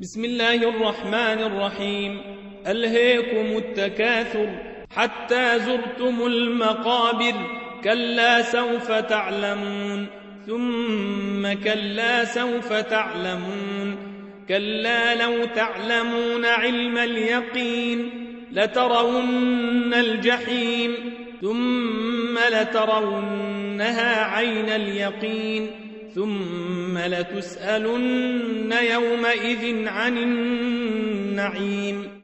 بسم الله الرحمن الرحيم. ألهيكم التكاثر حتى زرتم المقابر. كلا سوف تعلمون. ثم كلا سوف تعلمون. كلا لو تعلمون علم اليقين. لترون الجحيم. ثم لترونها عين اليقين. ثم لتسألن يومئذ عن النعيم.